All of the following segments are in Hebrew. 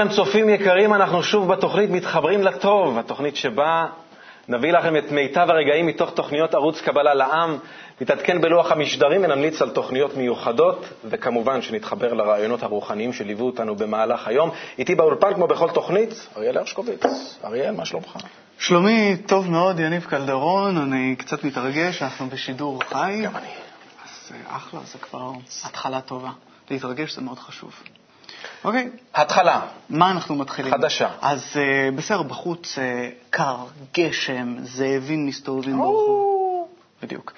לכם, צופים יקרים, אנחנו שוב בתוכנית מתחברים לטוב, התוכנית שבה נביא לכם את מיטב הרגעים מתוך תוכניות ערוץ קבלה לעם, נתעדכן בלוח המשדרים ונמליץ על תוכניות מיוחדות, וכמובן שנתחבר לרעיונות הרוחניים שליוו אותנו במהלך היום. איתי באולפן, כמו בכל תוכנית, אריאל הרשקוביץ. אריאל, מה שלומך? שלומי, טוב מאוד, יניב קלדרון, אני קצת מתרגש, אנחנו בשידור חי. גם אני. אז אה, אחלה, זה כבר התחלה טובה. להתרגש זה מאוד חשוב. אוקיי, התחלה. מה אנחנו מתחילים? חדשה. אז uh, בסדר, בחוץ uh, קר, גשם, זאבים מסתובבים ברחוב. בדיוק.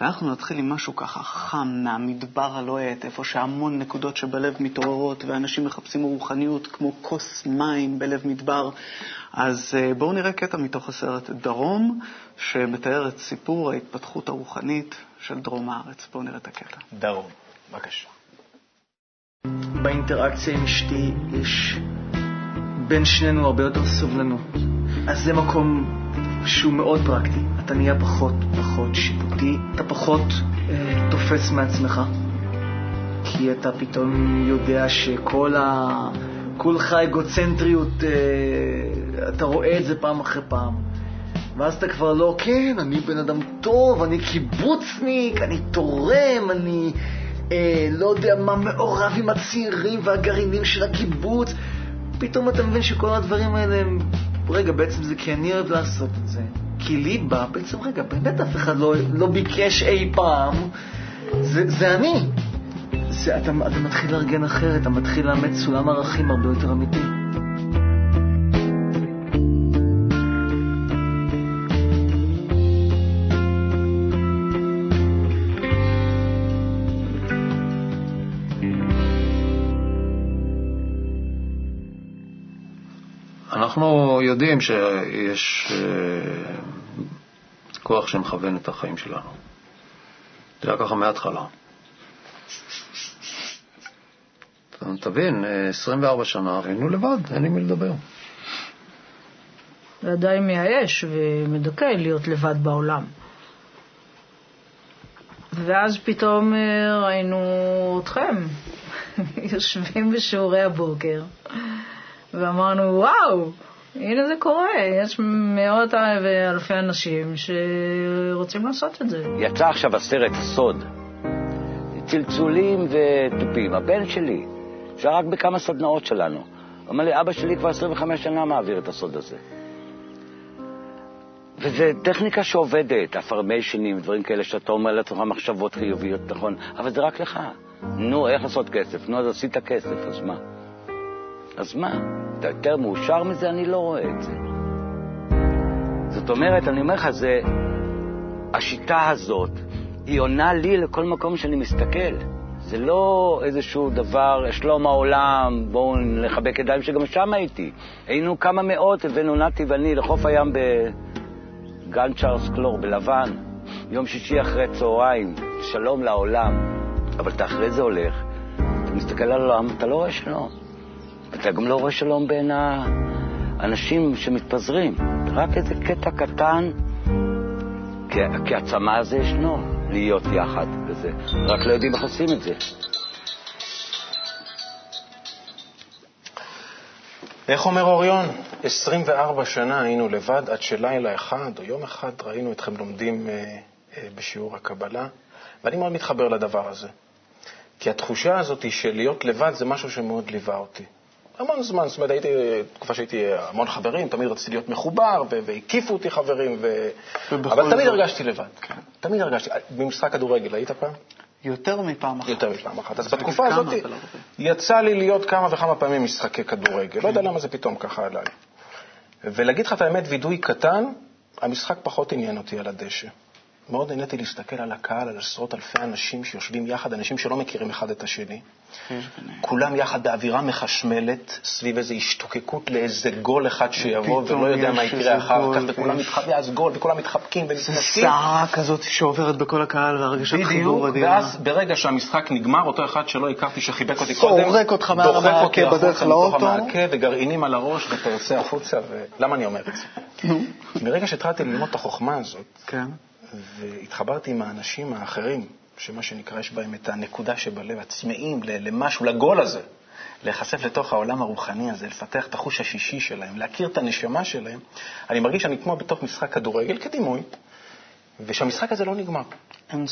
ואנחנו נתחיל עם משהו ככה חם מהמדבר הלוהט, איפה שהמון נקודות שבלב מתעוררות ואנשים מחפשים רוחניות כמו כוס מים בלב מדבר. אז uh, בואו נראה קטע מתוך הסרט דרום, שמתאר את סיפור ההתפתחות הרוחנית של דרום הארץ. בואו נראה את הקטע. דרום, בבקשה. באינטראקציה עם אשתי יש בין שנינו הרבה יותר סובלנות. אז זה מקום שהוא מאוד פרקטי. אתה נהיה פחות פחות שיפוטי, אתה פחות אה, תופס מעצמך, כי אתה פתאום יודע שכל ה... כולך אגוצנטריות, אה, אתה רואה את זה פעם אחרי פעם. ואז אתה כבר לא, כן, אני בן אדם טוב, אני קיבוצניק, אני תורם, אני אה, לא יודע מה מעורב עם הצעירים והגרעינים של הקיבוץ. פתאום אתה מבין שכל הדברים האלה הם... רגע, בעצם זה כי אני אוהב לעשות את זה. כי לי בא, בעצם, רגע, באמת אף אחד לא, לא ביקש אי פעם. זה, זה אני. זה, אתה, אתה מתחיל לארגן אחרת, אתה מתחיל לאמץ סולם ערכים הרבה יותר אמיתי. יודעים שיש אה, כוח שמכוון את החיים שלנו. זה היה ככה מההתחלה. תבין, 24 שנה היינו לבד, אין לי מי לדבר. זה עדיין מייאש ומדכא להיות לבד בעולם. ואז פתאום אה, ראינו אתכם יושבים בשיעורי הבוקר, ואמרנו, וואו, הנה זה קורה, יש מאות ואלפי אנשים שרוצים לעשות את זה. יצא עכשיו הסרט הסוד, צלצולים ותופים. הבן שלי, זה רק בכמה סדנאות שלנו. אומר לי, אבא שלי כבר 25 שנה מעביר את הסוד הזה. וזו טכניקה שעובדת, אפרמיישנים, דברים כאלה שאתה אומר לעצמך מחשבות חיוביות, נכון, אבל זה רק לך. נו, איך לעשות כסף? נו, אז עשית כסף, אז מה? אז מה? אתה יותר מאושר מזה? אני לא רואה את זה. זאת אומרת, אני אומר לך, זה... השיטה הזאת, היא עונה לי לכל מקום שאני מסתכל. זה לא איזשהו דבר, שלום העולם, בואו נחבק ידיים, שגם שם הייתי. היינו כמה מאות, הבאנו נתי ואני לחוף הים בגן צ'ארלס קלור בלבן, יום שישי אחרי צהריים, שלום לעולם. אבל אתה אחרי זה הולך, אתה מסתכל על העולם, אתה לא רואה שלום. אתה גם לא רואה שלום בין האנשים שמתפזרים. רק איזה קטע קטן, כי, הצמא הזה ישנו, להיות יחד וזה. רק לא יודעים איך עושים את זה. איך אומר אוריון? 24 שנה היינו לבד עד שלילה אחד או יום אחד ראינו אתכם לומדים אה, אה, בשיעור הקבלה, ואני מאוד מתחבר לדבר הזה. כי התחושה הזאת של להיות לבד זה משהו שמאוד ליווה אותי. המון זמן, זאת אומרת, הייתי, תקופה שהייתי המון חברים, תמיד רציתי להיות מחובר, והקיפו אותי חברים, ו... אבל תמיד הרגשתי לבד. כן. תמיד הרגשתי. במשחק כדורגל היית פעם? יותר מפעם אחת. יותר מפעם אחת. אז בתקופה הזאת יצא לי להיות כמה וכמה פעמים משחקי כדורגל. לא יודע למה זה פתאום ככה עליי. ולהגיד לך את האמת, וידוי קטן, המשחק פחות עניין אותי על הדשא. מאוד נהניתי להסתכל על הקהל, על עשרות אלפי אנשים שיושבים יחד, אנשים שלא מכירים אחד את השני. כולם יחד באווירה מחשמלת, סביב איזו השתוקקות לאיזה גול אחד שיבוא, ולא יודע מה יקרה אחר כך, וכולם מתחבקים, אז גול, וכולם מתחבקים זה סערה כזאת שעוברת בכל הקהל, והרגשת חיבור בדיוק, ואז ברגע שהמשחק נגמר, אותו אחד שלא הכרתי שחיבק אותי קודם, זורק אותך מעל המעקה בדרך לאוטו, וגרעינים על הראש, ואתה יוצא החוצה, ולמה אני אומר את זה? מרגע שהתחלתי ללמוד את החוכמה הזאת, כן. והתחברתי עם האנשים האחרים, שמה שנקרא, יש בהם את הנקודה שבלב, הצמאים למשהו, לגול הזה. להיחשף לתוך העולם הרוחני הזה, לפתח את החוש השישי שלהם, להכיר את הנשמה שלהם, אני מרגיש שאני כמו בתוך משחק כדורגל כדימוי, ושהמשחק הזה לא נגמר.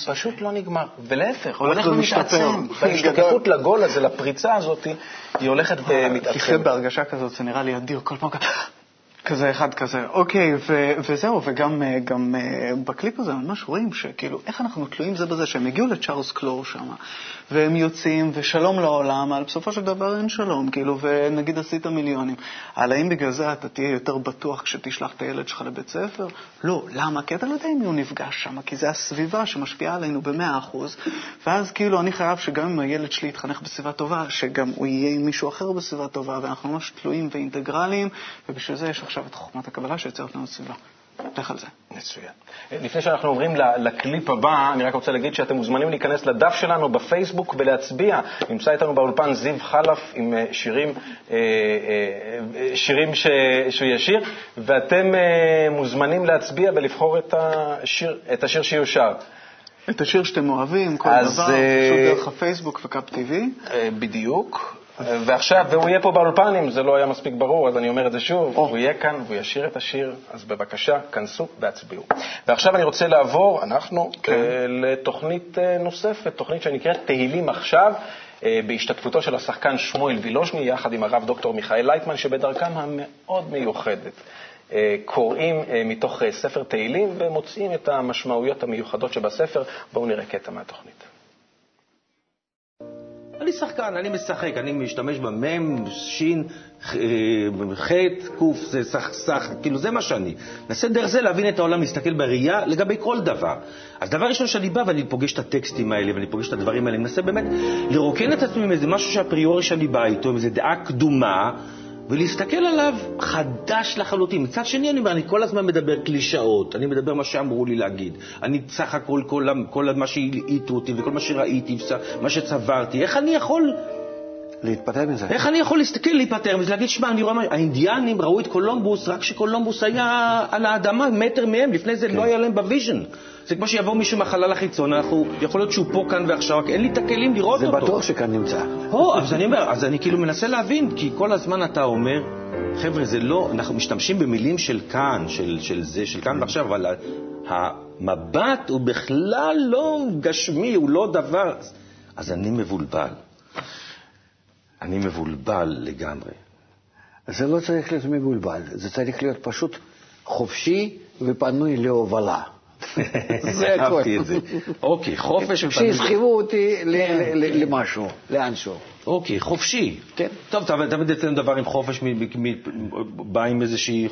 פשוט לא נגמר. ולהפך, הוא הולך ומתעצם. וההשתוקקות לגול הזה, לפריצה הזאת, היא הולכת ומתעצמת. בהרגשה כזאת, זה נראה לי אדיר, כל פעם כזה, אחד כזה. אוקיי, ו- וזהו, וגם אה, גם, אה, בקליפ הזה ממש רואים שכאילו, איך אנחנו תלויים זה בזה, שהם הגיעו לצ'ארלס קלור שם, והם יוצאים, ושלום לעולם, אבל בסופו של דבר אין שלום, כאילו, ונגיד עשית מיליונים. אבל האם בגלל זה אתה תהיה יותר בטוח כשתשלח את הילד שלך לבית ספר? לא. למה? כי אתה לא יודע מי הוא נפגש שם, כי זה הסביבה שמשפיעה עלינו במאה אחוז, ואז כאילו אני חייב שגם אם הילד שלי יתחנך בסביבה טובה, שגם הוא יהיה עם מישהו אחר בסביבה טובה, ואנחנו ממש תלויים ואינטגרליים, ובשביל זה יש עכשיו את חוכמת הקבלה שיוצרת לנו סביבה. לך על זה. מצוין. לפני שאנחנו עוברים לקליפ הבא, אני רק רוצה להגיד שאתם מוזמנים להיכנס לדף שלנו בפייסבוק ולהצביע. נמצא איתנו באולפן זיו חלף עם אה, שירים, אה, אה, שירים ש... שהוא ישיר, ואתם אה, מוזמנים להצביע ולבחור את השיר, את השיר שיושר. את השיר שאתם אוהבים, כל אז, דבר, אה, פשוט דרך הפייסבוק וקאפ TV. אה, בדיוק. ועכשיו, והוא יהיה פה באולפן, אם זה לא היה מספיק ברור, אז אני אומר את זה שוב, או. הוא יהיה כאן והוא ישיר את השיר, אז בבקשה, כנסו והצביעו. ועכשיו אני רוצה לעבור, אנחנו, כן. אה, לתוכנית אה, נוספת, תוכנית שנקראת תהילים עכשיו. אה, בהשתתפותו של השחקן שמואל וילוז'ני, יחד עם הרב דוקטור מיכאל לייטמן, שבדרכם המאוד מיוחדת קוראים מתוך ספר תהילים ומוצאים את המשמעויות המיוחדות שבספר. בואו נראה קטע מהתוכנית. אני שחקן, אני משחק, אני משתמש במם, שין, ח, ח', ק', זה סך, סך, כאילו זה מה שאני. מנסה דרך זה להבין את העולם, להסתכל בראייה לגבי כל דבר. אז דבר ראשון שאני בא ואני פוגש את הטקסטים האלה ואני פוגש את הדברים האלה, אני מנסה באמת לרוקן את עצמי עם איזה משהו שהפריורי שאני בא איתו, עם איזו דעה קדומה, ולהסתכל עליו חדש לחלוטין. מצד שני, אני אני כל הזמן מדבר קלישאות, אני מדבר מה שאמרו לי להגיד. אני סך הכל, כל, כל מה שהלעיטו אותי וכל מה שראיתי, מה שצברתי, איך אני יכול... להתפטר מזה. איך אני יכול להסתכל, להיפטר מזה, להגיד, שמע, אני רואה מה... האינדיאנים ראו את קולומבוס רק כשקולומבוס היה על האדמה, מטר מהם, לפני זה לא היה להם ב vision. זה כמו שיבוא מישהו מהחלל החיצון, אנחנו, יכול להיות שהוא פה, כאן ועכשיו, רק אין לי את הכלים לראות זה אותו. בטוח שכאן נמצא. או, אז אני אומר, אז אני כאילו מנסה להבין, כי כל הזמן אתה אומר, חבר'ה, זה לא, אנחנו משתמשים במילים של כאן, של, של זה, של כאן ועכשיו, אבל המבט הוא בכלל לא גשמי, הוא לא דבר... אז אני מבולבל. אני מבולבל לגמרי. זה לא צריך להיות מבולבל, זה צריך להיות פשוט חופשי ופנוי להובלה. זה זה. אוקיי, חופש ופנוי. שיסחבו אותי ל- למשהו, לאנשהו. אוקיי, חופשי. כן. טוב, תמיד אצלנו דבר עם חופש, בא עם איזושהי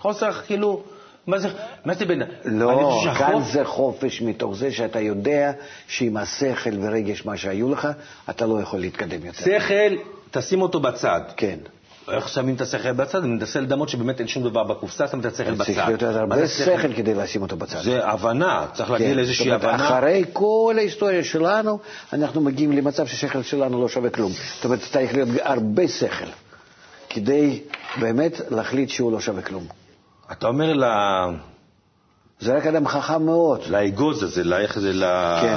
חוסר כאילו, מה זה, מה זה בין... לא, כאן זה חופש מתוך זה שאתה יודע שעם השכל ורגש מה שהיו לך, אתה לא יכול להתקדם יותר. שכל, תשים אותו בצד. כן. איך שמים את השכל בצד? אני מנסה לדמות שבאמת אין שום דבר בקופסה, שם את השכל בצד. צריך להיות הרבה שכל? כדי לשים אותו בצד. זה הבנה, צריך להגיע כן, לאיזושהי הבנה. אחרי כל ההיסטוריה שלנו, אנחנו מגיעים למצב שהשכל שלנו לא שווה כלום. זאת אומרת, צריך להיות הרבה שכל כדי באמת להחליט שהוא לא שווה כלום. אתה אומר ל... זה רק אדם חכם מאוד. לאגוז הזה, ל- איך זה ל... כן.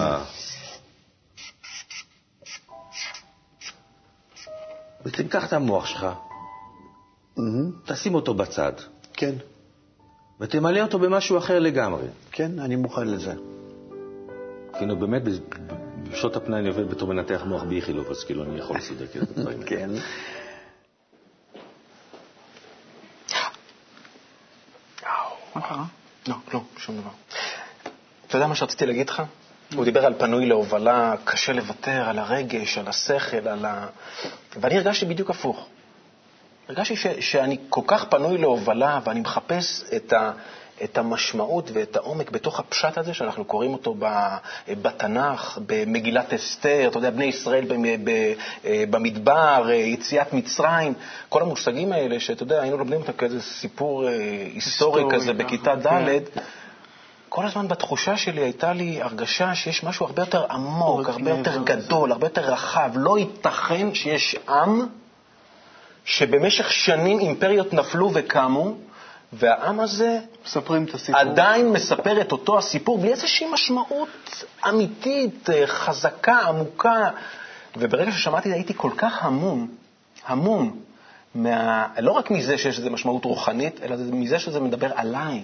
בעצם קח את המוח שלך, מהמם. תשים אותו בצד, כן, ותמלא אותו במשהו אחר לגמרי. כן, אני מוכן לזה. כאילו באמת, בשעות הפנאי אני עובד בתור מנתח מוח באיכילוב, אז כאילו אני יכול לסדר כאילו את הדברים האלה. כן. מה קרה? לא, לא, שום דבר. אתה יודע מה שרציתי להגיד לך? הוא דיבר על פנוי להובלה, קשה לוותר, על הרגש, על השכל, על ה... ואני הרגשתי בדיוק הפוך. הרגשתי ש, שאני כל כך פנוי להובלה, ואני מחפש את, ה, את המשמעות ואת העומק בתוך הפשט הזה, שאנחנו קוראים אותו ב, בתנ"ך, במגילת אסתר, אתה יודע, בני ישראל ב- במדבר, יציאת מצרים, כל המושגים האלה, שאתה יודע, היינו לומדים אותם כאיזה סיפור אה, היסטורי כזה ככה, בכיתה ד', כן. כל הזמן בתחושה שלי הייתה לי הרגשה שיש משהו הרבה יותר עמוק, עוד הרבה יותר. גדול, הרבה יותר רחב. לא ייתכן שיש עם שבמשך שנים אימפריות נפלו וקמו, והעם הזה מספרים את הסיפור. עדיין מספר את אותו הסיפור בלי איזושהי משמעות אמיתית, אה, חזקה, עמוקה. וברגע ששמעתי את זה הייתי כל כך המום, המום, מה... לא רק מזה שיש לזה משמעות רוחנית, אלא מזה שזה מדבר עליי.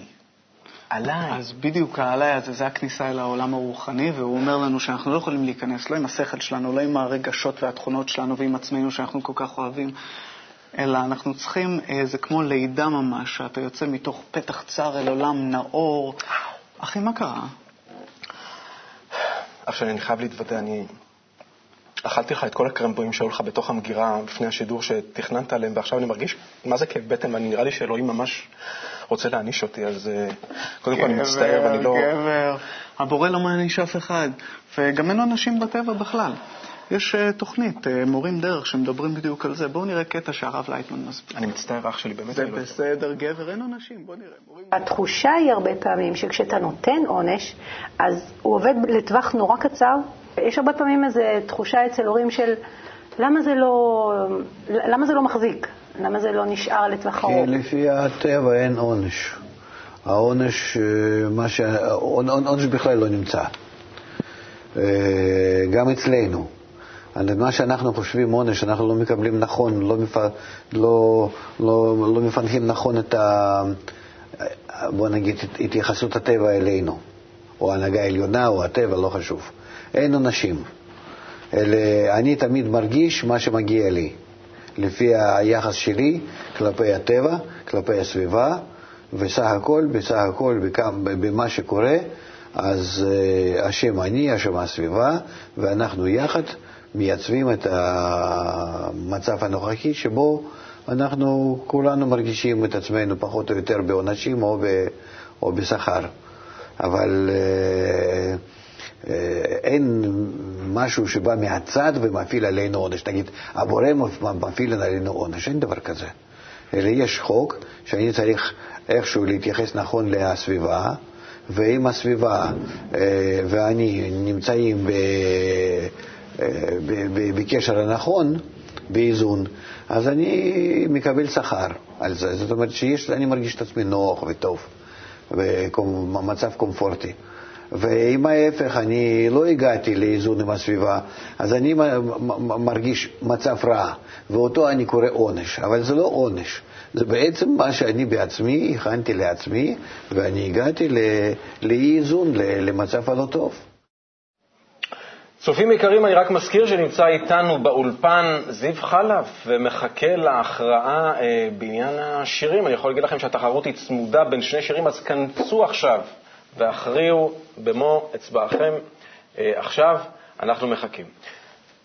עליי. אז בדיוק העליי הזה, זה הכניסה אל העולם הרוחני, והוא אומר לנו שאנחנו לא יכולים להיכנס לא עם השכל שלנו, לא עם הרגשות והתכונות שלנו ועם עצמנו שאנחנו כל כך אוהבים, אלא אנחנו צריכים, אה, זה כמו לידה ממש, שאתה יוצא מתוך פתח צר אל עולם נאור. אחי, מה קרה? עכשיו, אני חייב להתוודע, אני אכלתי לך את כל הקרמבואים שהיו לך בתוך המגירה לפני השידור שתכננת עליהם, ועכשיו אני מרגיש, מה זה כאב בטן, ונראה לי שאלוהים ממש רוצה להעניש אותי, אז אה, קודם כל אני מצטער, ואני לא... גבר, הבורא לא מעניש אף אחד, וגם אין אנשים בטבע בכלל. יש uh, תוכנית, uh, מורים דרך, שמדברים בדיוק על זה. בואו נראה קטע שהרב לייטמן מסביר. אני מצטער, אח שלי, באמת. זה לא- בסדר, גבר, אין עונשים, בואו נראה. מורים... התחושה היא הרבה פעמים שכשאתה נותן עונש, אז הוא עובד לטווח נורא קצר. יש הרבה פעמים איזו תחושה אצל הורים של למה זה לא, למה זה לא מחזיק? למה זה לא נשאר לטווח כי ארוך? לפי הטבע אין עונש. העונש, אה, מה ש... עונ- עונש בכלל לא נמצא. אה, גם אצלנו. על מה שאנחנו חושבים עונש, אנחנו לא מקבלים נכון, לא, מפ... לא, לא, לא מפענחים נכון את ה... בוא נגיד, התייחסות הטבע אלינו, או ההנהגה העליונה או הטבע, לא חשוב. אין עונשים. אלא אני תמיד מרגיש מה שמגיע לי, לפי היחס שלי כלפי הטבע, כלפי הסביבה, וסך הכל, בסך הכל, בכם- במה שקורה, אז אה, אשם אני, אשם הסביבה, ואנחנו יחד מייצבים את המצב הנוכחי שבו אנחנו כולנו מרגישים את עצמנו פחות או יותר בעונשים או, ב, או בשכר. אבל אה, אה, אין משהו שבא מהצד ומפעיל עלינו עונש. נגיד, הבורא מפעיל עלינו עונש, אין דבר כזה. אלא יש חוק שאני צריך איכשהו להתייחס נכון לסביבה, ואם הסביבה אה, ואני נמצאים ב, בקשר הנכון, באיזון, אז אני מקבל שכר על זה. זאת אומרת שאני מרגיש את עצמי נוח וטוב, במצב קומפורטי. ואם ההפך, אני לא הגעתי לאיזון עם הסביבה, אז אני מרגיש מצב רע, ואותו אני קורא עונש. אבל זה לא עונש, זה בעצם מה שאני בעצמי הכנתי לעצמי, ואני הגעתי לאי-איזון, למצב הלא טוב. צופים יקרים, אני רק מזכיר שנמצא איתנו באולפן זיו חלף ומחכה להכרעה אה, בעניין השירים. אני יכול להגיד לכם שהתחרות היא צמודה בין שני שירים, אז כנסו עכשיו והכריעו במו אצבעכם. אה, עכשיו אנחנו מחכים.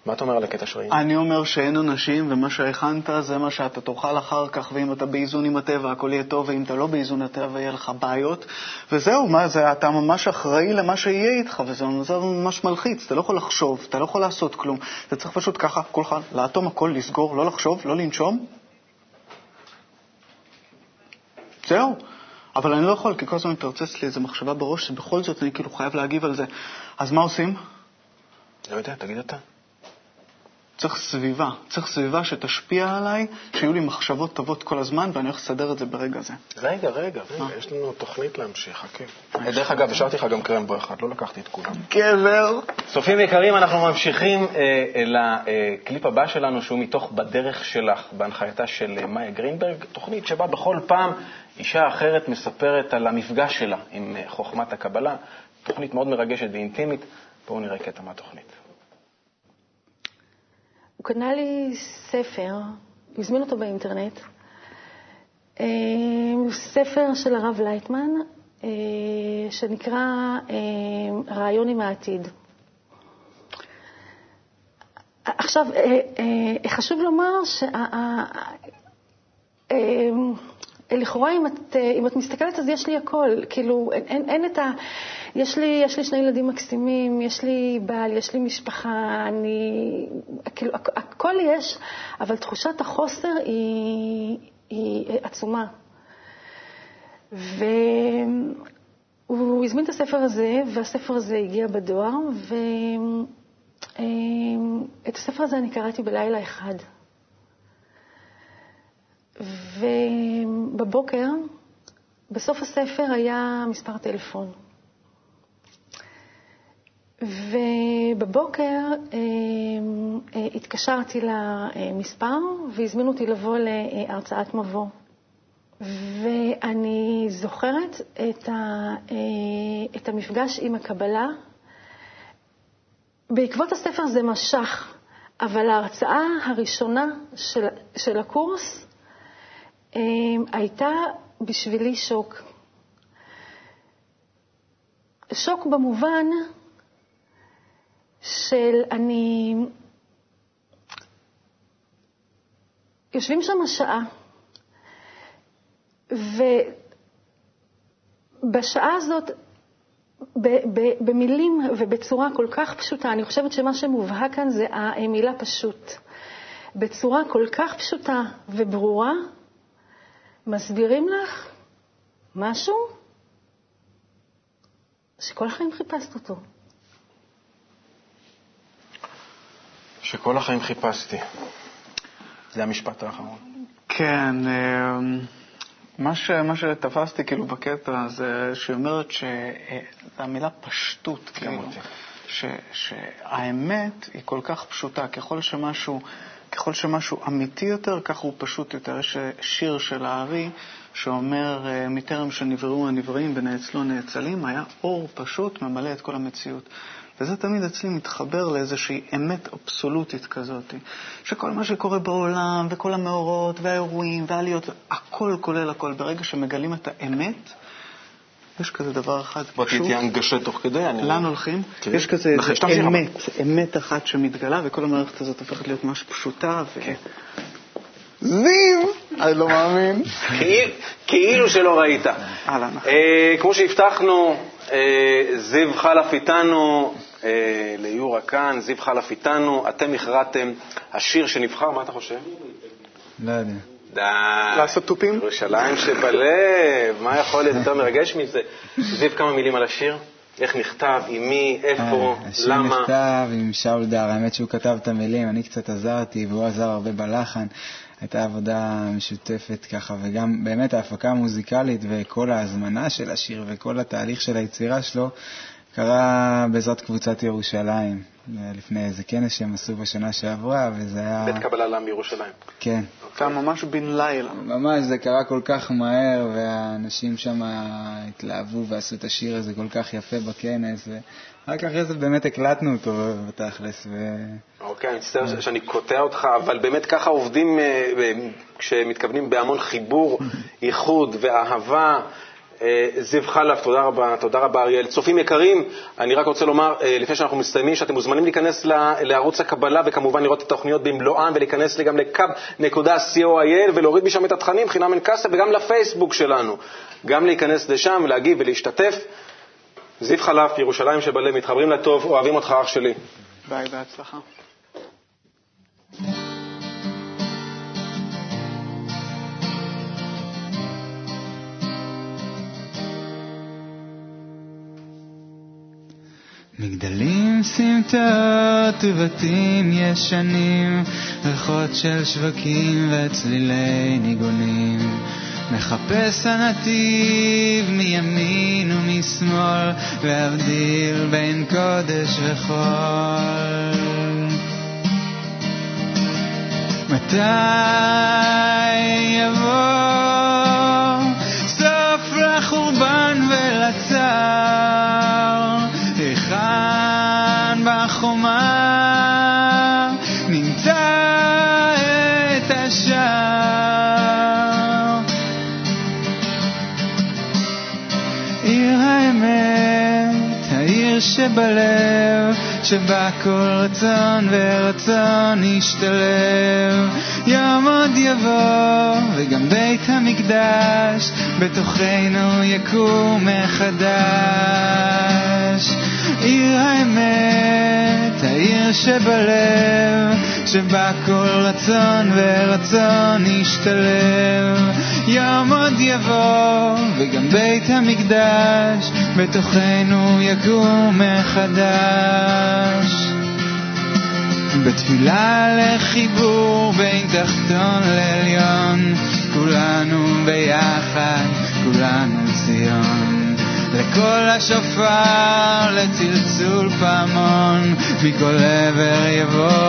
מה אתה אומר על הקטע של? אני אומר שאין עונשים, ומה שהכנת זה מה שאתה תאכל אחר כך, ואם אתה באיזון עם הטבע, הכל יהיה טוב, ואם אתה לא באיזון הטבע, יהיה לך בעיות. וזהו, מה זה, אתה ממש אחראי למה שיהיה איתך, וזה זה ממש מלחיץ, אתה לא יכול לחשוב, אתה לא יכול לעשות כלום. אתה צריך פשוט ככה, כולך, לאטום הכל, לסגור, לא לחשוב, לא לנשום. זהו. אבל אני לא יכול, כי כל הזמן מתרוצץ לי איזו מחשבה בראש, שבכל זאת אני כאילו חייב להגיב על זה. אז מה עושים? לא יודע, תגיד אתה. צריך סביבה, צריך סביבה שתשפיע עליי, שיהיו לי מחשבות טובות כל הזמן, ואני הולך לסדר את זה ברגע זה. רגע, רגע, רגע, יש לנו תוכנית להמשיך, חכה. דרך אגב, השארתי לך גם קרמבו אחד, לא לקחתי את כולם. גבר. צופים יקרים, אנחנו ממשיכים אה, לקליפ הבא שלנו, שהוא מתוך בדרך שלך, בהנחייתה של אה, מאיה גרינברג, תוכנית שבה בכל פעם אישה אחרת מספרת על המפגש שלה עם אה, חוכמת הקבלה, תוכנית מאוד מרגשת ואינטימית. בואו נראה קטע מהתוכנית. הוא קנה לי ספר, הוא הזמין אותו באינטרנט, אה, ספר של הרב לייטמן, אה, שנקרא אה, רעיון עם העתיד. עכשיו, חשוב לומר שלכאורה אם את, אה, אם את מסתכלת אז יש לי הכל, כאילו אין, אין, אין את ה... יש לי, יש לי שני ילדים מקסימים, יש לי בעל, יש לי משפחה, אני... כאילו, הכ- הכל יש, אבל תחושת החוסר היא, היא עצומה. והוא הזמין את הספר הזה, והספר הזה הגיע בדואר, ואת הספר הזה אני קראתי בלילה אחד. ובבוקר, בסוף הספר היה מספר טלפון. ובבוקר אה, אה, התקשרתי למספר והזמינו אותי לבוא להרצאת מבוא. ואני זוכרת את, ה, אה, את המפגש עם הקבלה. בעקבות הספר זה משך, אבל ההרצאה הראשונה של, של הקורס הייתה בשבילי שוק. שוק במובן של אני... יושבים שם שעה, ובשעה הזאת, במילים ובצורה כל כך פשוטה, אני חושבת שמה שמובהק כאן זה המילה פשוט. בצורה כל כך פשוטה וברורה, מסבירים לך משהו שכל החיים חיפשת אותו. שכל החיים חיפשתי. זה המשפט האחרון. כן, אמ, מה, ש, מה שתפסתי כאילו בקטע זה שהיא אומרת שזו המילה פשטות, כאילו, ש, שהאמת היא כל כך פשוטה, ככל שמשהו, ככל שמשהו אמיתי יותר, כך הוא פשוט יותר. יש שיר של הארי שאומר, מטרם שנבראו הנבראים ונאצלו נאצלים, היה אור פשוט ממלא את כל המציאות. וזה תמיד אצלי מתחבר לאיזושהי אמת אבסולוטית כזאת, שכל מה שקורה בעולם, וכל המאורות, והאירועים, והעליות, הכל כולל הכל. ברגע שמגלים את האמת, יש כזה דבר אחד פשוט. בוא תהיה הנגשה תוך כדי. לאן הולכים? כן. יש כזה אמת, אמת אחת שמתגלה, וכל המערכת הזאת הופכת להיות ממש פשוטה. ו... כן. זיו! אני לא מאמין. כאילו שלא ראית. אהלן. אה, כמו שהבטחנו, אה, זיו חלף איתנו, אה, ליורה כאן, זיו חלף איתנו, אתם הכרעתם, השיר שנבחר, מה אתה חושב? לא יודע. די. לעשות תופים? ירושלים שבלב, מה יכול להיות יותר מרגש מזה? זיו, כמה מילים על השיר? איך נכתב, עם מי, איפה, למה? השיר נכתב עם שאול דר, האמת שהוא כתב את המילים, אני קצת עזרתי והוא עזר הרבה בלחן. הייתה עבודה משותפת ככה, וגם באמת ההפקה המוזיקלית וכל ההזמנה של השיר וכל התהליך של היצירה שלו קרה בעזרת קבוצת ירושלים, לפני איזה כנס שהם עשו בשנה שעברה, וזה היה... בית קבלה לעם ירושלים. כן. קרה ממש בן לילה. ממש, זה קרה כל כך מהר, והאנשים שם התלהבו ועשו את השיר הזה כל כך יפה בכנס, רק אחרי זה באמת הקלטנו אותו בתכלס. ו... אוקיי, אני מצטער שאני קוטע אותך, אבל באמת ככה עובדים אה, כשמתכוונים בהמון חיבור, איחוד ואהבה. אה, זיו חלף, תודה רבה, תודה רבה אריאל. צופים יקרים, אני רק רוצה לומר, אה, לפני שאנחנו מסיימים, שאתם מוזמנים להיכנס לערוץ הקבלה וכמובן לראות את התוכניות במלואן ולהיכנס גם לקו.co.il ולהוריד משם את התכנים, חינם אין כסף, וגם לפייסבוק שלנו. גם להיכנס לשם, להגיב ולהשתתף. זיו חלף, ירושלים שבלב, מתחברים לטוב, אוהבים אותך אח שלי. ביי, בהצלחה. מגדלים, סמטות ובתים ישנים, ריחות של שווקים וצלילי ניגונים. מחפש הנתיב מימין ומשמאל, להבדיל בין קודש וחול. מתי שבלב, שבה כל רצון ורצון ישתלב. יום עוד יבוא, וגם בית המקדש בתוכנו יקום מחדש. עיר האמת, העיר שבלב, שבה כל רצון ורצון ישתלב. יום עוד יבוא, וגם בית המקדש בתוכנו יקום מחדש. בתפילה לחיבור בין תחתון לעליון, כולנו ביחד, כולנו ציון. לקול השופר, לצלצול פעמון, מכל עבר יבוא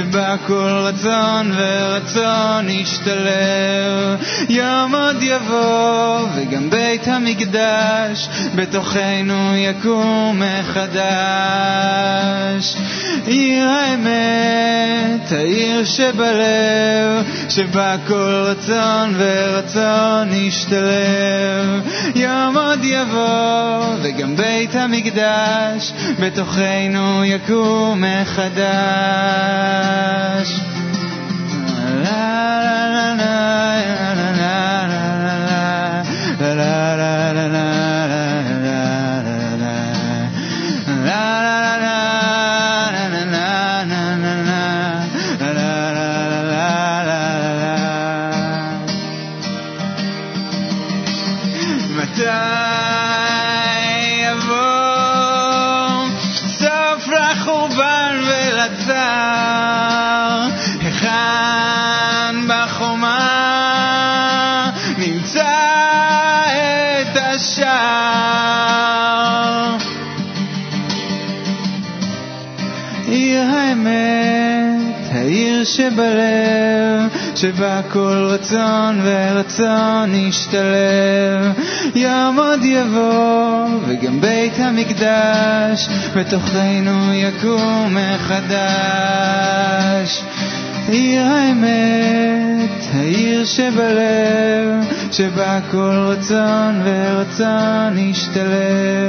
שבה כל רצון ורצון ישתלב. יום עוד יבוא, וגם בית המקדש בתוכנו יקום מחדש. עיר האמת, העיר שבלב, שבה כל רצון ורצון ישתלב. יום עוד יבוא, וגם בית המקדש בתוכנו יקום מחדש. מתי העיר שבלב, שבה כל רצון ורצון ישתלב. יום עוד יבוא, וגם בית המקדש בתוכנו יקום מחדש. עיר האמת, העיר שבלב, שבה כל רצון ורצון ישתלב.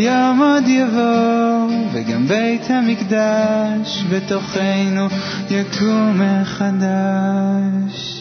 יום עוד יבוא, וגם בית המקדש בתוכנו יקום מחדש.